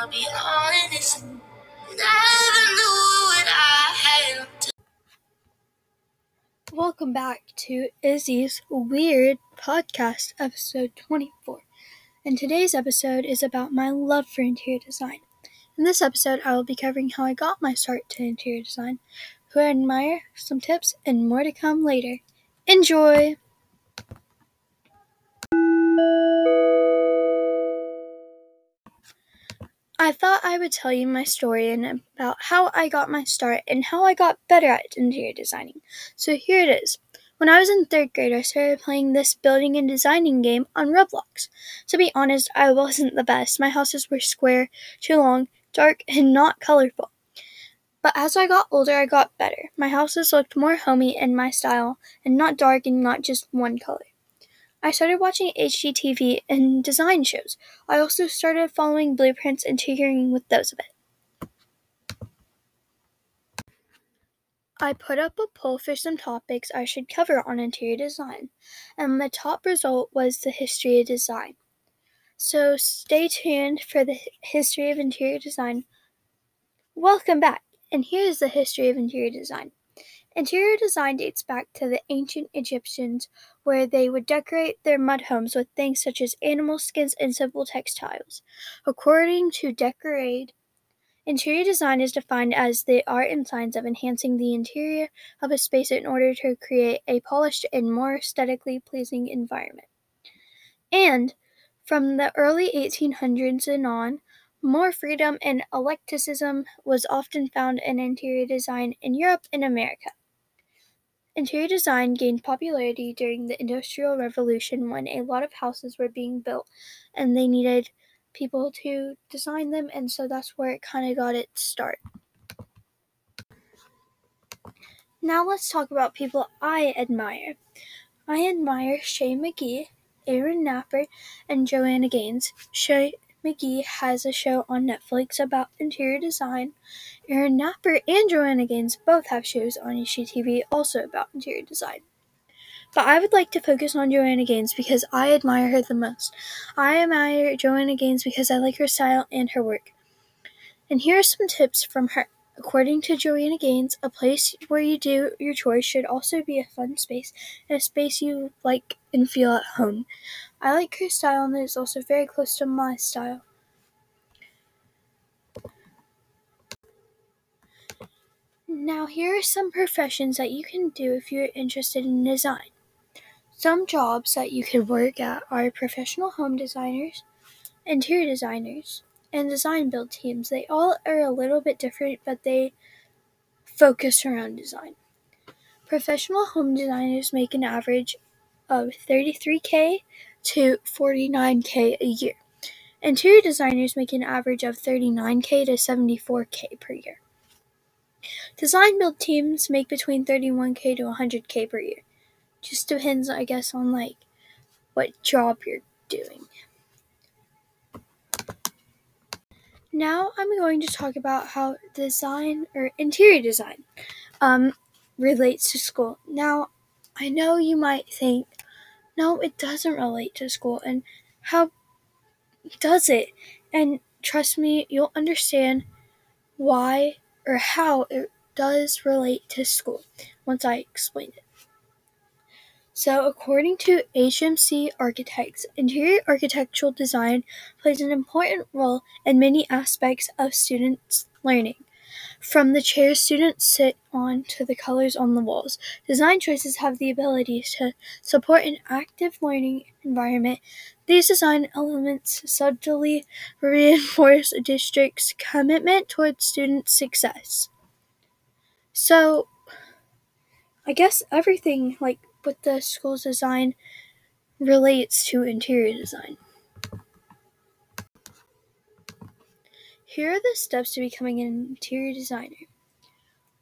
I'll be honest. Never knew what I had. Welcome back to Izzy's Weird Podcast, episode 24. And today's episode is about my love for interior design. In this episode, I will be covering how I got my start to interior design, who I admire, some tips, and more to come later. Enjoy! I thought I would tell you my story and about how I got my start and how I got better at interior designing. So here it is. When I was in third grade, I started playing this building and designing game on Roblox. To be honest, I wasn't the best. My houses were square, too long, dark, and not colorful. But as I got older, I got better. My houses looked more homey in my style and not dark and not just one color. I started watching HGTV and design shows. I also started following blueprints and tinkering with those a bit. I put up a poll for some topics I should cover on interior design, and the top result was the history of design. So stay tuned for the history of interior design. Welcome back, and here's the history of interior design. Interior design dates back to the ancient Egyptians, where they would decorate their mud homes with things such as animal skins and simple textiles. According to Decorate, interior design is defined as the art and science of enhancing the interior of a space in order to create a polished and more aesthetically pleasing environment. And from the early 1800s and on, more freedom and eclecticism was often found in interior design in Europe and America. Interior design gained popularity during the Industrial Revolution when a lot of houses were being built and they needed people to design them, and so that's where it kind of got its start. Now let's talk about people I admire. I admire Shea McGee, Erin Napper, and Joanna Gaines. Shay McGee has a show on Netflix about interior design. Erin Napper and Joanna Gaines both have shows on HGTV also about interior design. But I would like to focus on Joanna Gaines because I admire her the most. I admire Joanna Gaines because I like her style and her work. And here are some tips from her. According to Joanna Gaines, a place where you do your chores should also be a fun space and a space you like and feel at home. I like her style and it is also very close to my style. Now, here are some professions that you can do if you're interested in design. Some jobs that you can work at are professional home designers, interior designers, and design build teams. They all are a little bit different, but they focus around design. Professional home designers make an average of 33k to 49k a year. Interior designers make an average of 39k to 74k per year. Design build teams make between 31k to 100k per year. Just depends, I guess, on like what job you're doing. Now I'm going to talk about how design or interior design um, relates to school. Now, I know you might think, no, it doesn't relate to school, and how does it? And trust me, you'll understand why or how it does relate to school once I explain it. So, according to HMC Architects, interior architectural design plays an important role in many aspects of students' learning. From the chairs students sit on to the colors on the walls, design choices have the ability to support an active learning environment. These design elements subtly reinforce a district's commitment towards student success. So, I guess everything like with the school's design relates to interior design. Here are the steps to becoming an interior designer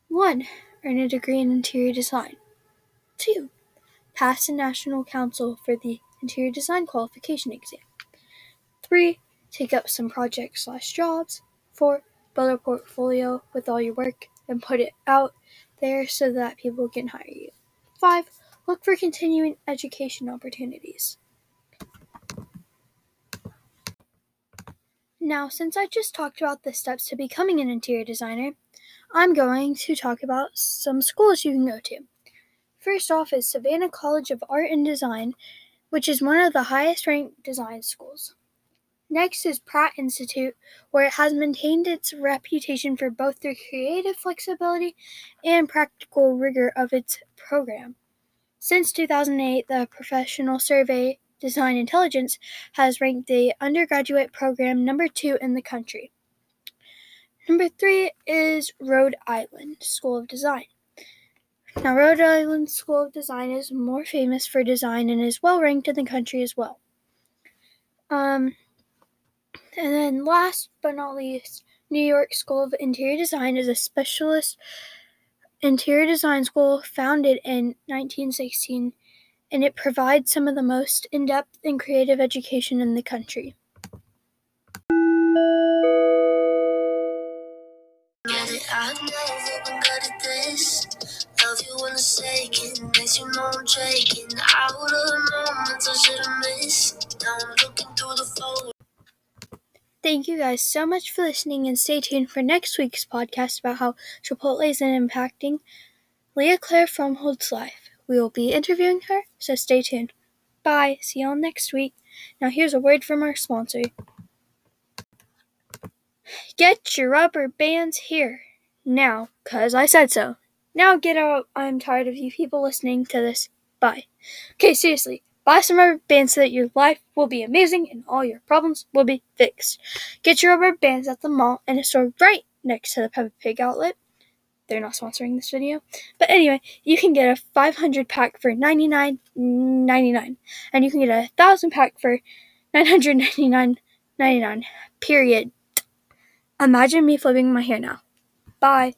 1. Earn a degree in interior design. 2. Pass the National Council for the Interior Design Qualification Exam. 3. Take up some projects slash jobs. 4. Build a portfolio with all your work and put it out there so that people can hire you. 5. Look for continuing education opportunities. Now, since I just talked about the steps to becoming an interior designer, I'm going to talk about some schools you can go to. First off is Savannah College of Art and Design, which is one of the highest ranked design schools. Next is Pratt Institute, where it has maintained its reputation for both the creative flexibility and practical rigor of its program. Since 2008, the professional survey Design Intelligence has ranked the undergraduate program number two in the country. Number three is Rhode Island School of Design. Now, Rhode Island School of Design is more famous for design and is well ranked in the country as well. Um, and then, last but not least, New York School of Interior Design is a specialist interior design school founded in 1916, and it provides some of the most in depth and creative education in the country. Get it, I never been good at this. Love you in a second, makes you know I'm shaking. Out of the moments I should have missed. Now I'm looking through the photos. Thank you guys so much for listening and stay tuned for next week's podcast about how Chipotle is impacting Leah Claire Fromhold's life. We will be interviewing her, so stay tuned. Bye. See y'all next week. Now here's a word from our sponsor. Get your rubber bands here. Now, cause I said so. Now get out. I'm tired of you people listening to this. Bye. Okay, seriously. Buy some rubber bands so that your life will be amazing and all your problems will be fixed. Get your rubber bands at the mall and a store right next to the Peppa Pig outlet. They're not sponsoring this video. But anyway, you can get a 500 pack for $99.99. And you can get a 1000 pack for $999.99. Period. Imagine me flipping my hair now. Bye.